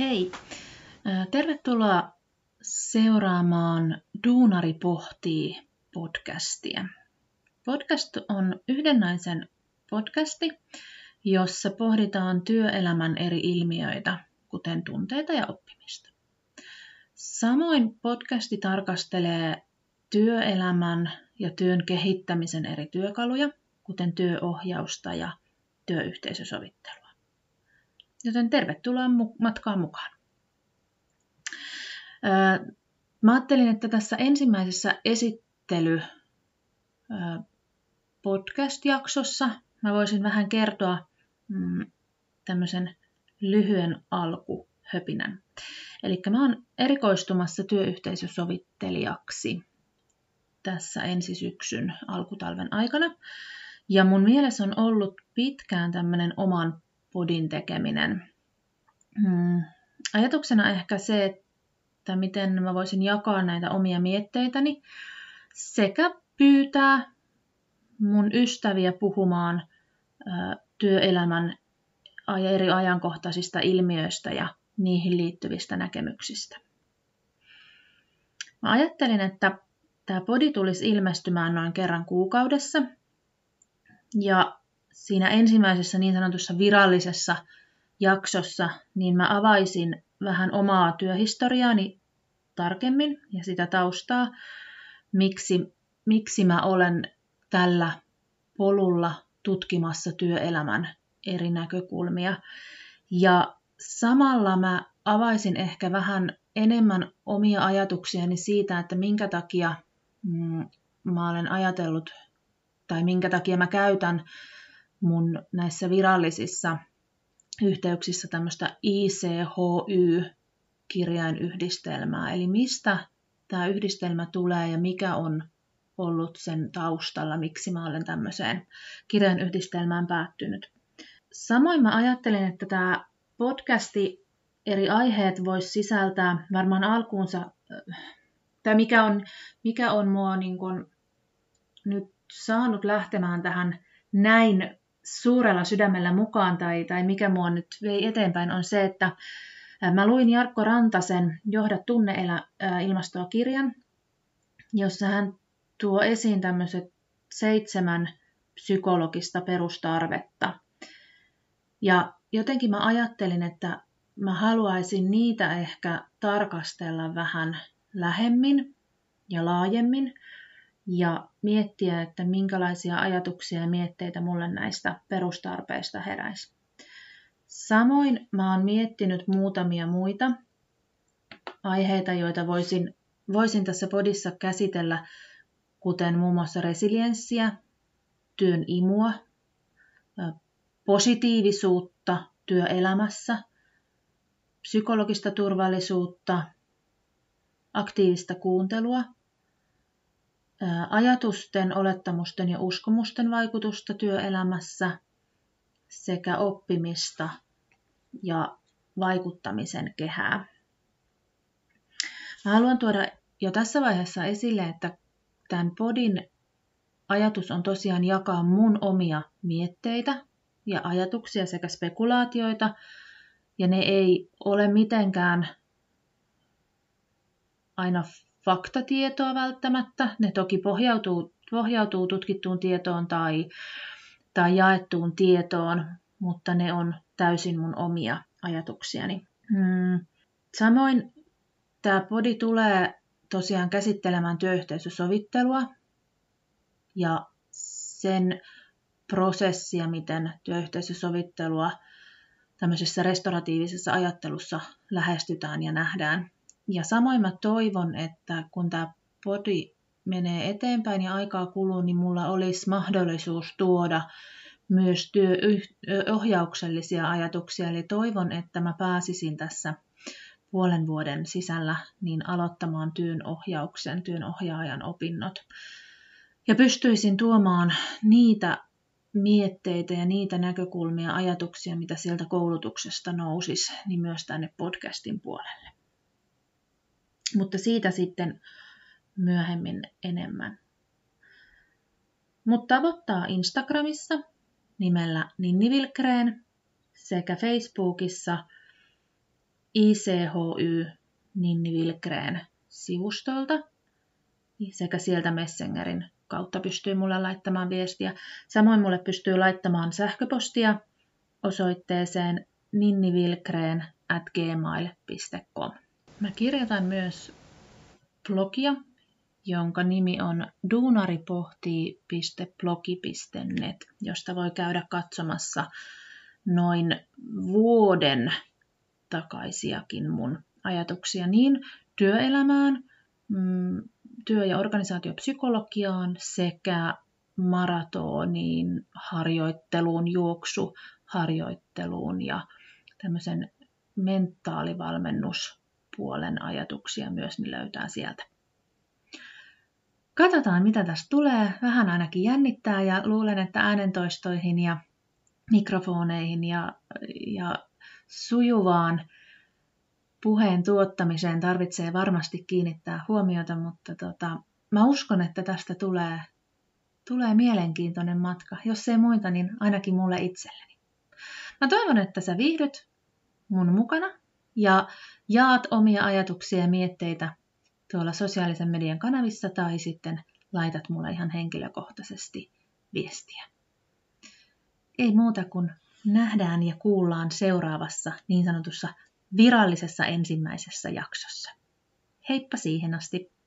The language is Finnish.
Hei! Tervetuloa seuraamaan Duunari pohtii podcastia. Podcast on yhden naisen podcasti, jossa pohditaan työelämän eri ilmiöitä, kuten tunteita ja oppimista. Samoin podcasti tarkastelee työelämän ja työn kehittämisen eri työkaluja, kuten työohjausta ja työyhteisösovittelua. Joten tervetuloa matkaan mukaan. Mä ajattelin, että tässä ensimmäisessä esittely podcast-jaksossa mä voisin vähän kertoa mm, tämmöisen lyhyen alkuhöpinän. Eli mä oon erikoistumassa työyhteisösovittelijaksi tässä ensi syksyn alkutalven aikana. Ja mun mielessä on ollut pitkään tämmöinen oman podin tekeminen. Hmm. Ajatuksena ehkä se, että miten mä voisin jakaa näitä omia mietteitäni sekä pyytää mun ystäviä puhumaan työelämän eri ajankohtaisista ilmiöistä ja niihin liittyvistä näkemyksistä. Mä ajattelin, että tämä podi tulisi ilmestymään noin kerran kuukaudessa. Ja siinä ensimmäisessä niin sanotussa virallisessa jaksossa, niin mä avaisin vähän omaa työhistoriaani tarkemmin ja sitä taustaa, miksi, miksi mä olen tällä polulla tutkimassa työelämän eri näkökulmia. Ja samalla mä avaisin ehkä vähän enemmän omia ajatuksiani siitä, että minkä takia mm, mä olen ajatellut tai minkä takia mä käytän mun näissä virallisissa yhteyksissä tämmöistä ICHY-kirjainyhdistelmää. Eli mistä tämä yhdistelmä tulee ja mikä on ollut sen taustalla, miksi mä olen tämmöiseen kirjainyhdistelmään päättynyt. Samoin mä ajattelin, että tämä podcasti eri aiheet voisi sisältää varmaan alkuunsa, tai mikä on, mikä on mua niin kun nyt saanut lähtemään tähän näin suurella sydämellä mukaan tai, tai mikä mua nyt vei eteenpäin on se, että mä luin Jarkko Rantasen Johda tunne-ilmastoa kirjan, jossa hän tuo esiin tämmöiset seitsemän psykologista perustarvetta. Ja jotenkin mä ajattelin, että mä haluaisin niitä ehkä tarkastella vähän lähemmin ja laajemmin ja miettiä, että minkälaisia ajatuksia ja mietteitä mulle näistä perustarpeista heräisi. Samoin mä oon miettinyt muutamia muita aiheita, joita voisin, voisin tässä podissa käsitellä, kuten muun muassa resilienssiä, työn imua, positiivisuutta työelämässä, psykologista turvallisuutta, aktiivista kuuntelua – ajatusten, olettamusten ja uskomusten vaikutusta työelämässä sekä oppimista ja vaikuttamisen kehää. Mä haluan tuoda jo tässä vaiheessa esille, että tämän podin ajatus on tosiaan jakaa mun omia mietteitä ja ajatuksia sekä spekulaatioita, ja ne ei ole mitenkään aina faktatietoa välttämättä. Ne toki pohjautuu, pohjautuu tutkittuun tietoon tai, tai jaettuun tietoon, mutta ne on täysin mun omia ajatuksiani. Hmm. Samoin tämä podi tulee tosiaan käsittelemään työyhteisösovittelua ja sen prosessia, miten työyhteisösovittelua tämmöisessä restauratiivisessa ajattelussa lähestytään ja nähdään. Ja samoin mä toivon, että kun tämä podi menee eteenpäin ja aikaa kuluu, niin mulla olisi mahdollisuus tuoda myös työohjauksellisia ajatuksia. Eli toivon, että mä pääsisin tässä puolen vuoden sisällä niin aloittamaan työn ohjauksen, työn ohjaajan opinnot. Ja pystyisin tuomaan niitä mietteitä ja niitä näkökulmia, ajatuksia, mitä sieltä koulutuksesta nousisi, niin myös tänne podcastin puolelle mutta siitä sitten myöhemmin enemmän. Mutta tavoittaa Instagramissa nimellä Ninni Vilkreen sekä Facebookissa ICHY Ninni Vilkreen sivustolta sekä sieltä Messengerin kautta pystyy mulle laittamaan viestiä. Samoin mulle pystyy laittamaan sähköpostia osoitteeseen ninnivilkreen at gmail.com. Mä kirjoitan myös blogia, jonka nimi on duunaripohtii.blogi.net, josta voi käydä katsomassa noin vuoden takaisiakin mun ajatuksia niin työelämään, mm, työ- ja organisaatiopsykologiaan sekä maratoniin, harjoitteluun, juoksuharjoitteluun ja tämmöisen mentaalivalmennuspuolen ajatuksia myös niin löytää sieltä. Katsotaan, mitä tästä tulee. Vähän ainakin jännittää ja luulen, että äänentoistoihin ja mikrofoneihin ja, ja sujuvaan puheen tuottamiseen tarvitsee varmasti kiinnittää huomiota, mutta tota, mä uskon, että tästä tulee, tulee mielenkiintoinen matka. Jos ei muita, niin ainakin mulle itselleni. Mä toivon, että sä viihdyt mun mukana ja jaat omia ajatuksia ja mietteitä tuolla sosiaalisen median kanavissa tai sitten laitat mulle ihan henkilökohtaisesti viestiä. Ei muuta kuin nähdään ja kuullaan seuraavassa niin sanotussa virallisessa ensimmäisessä jaksossa. Heippa siihen asti!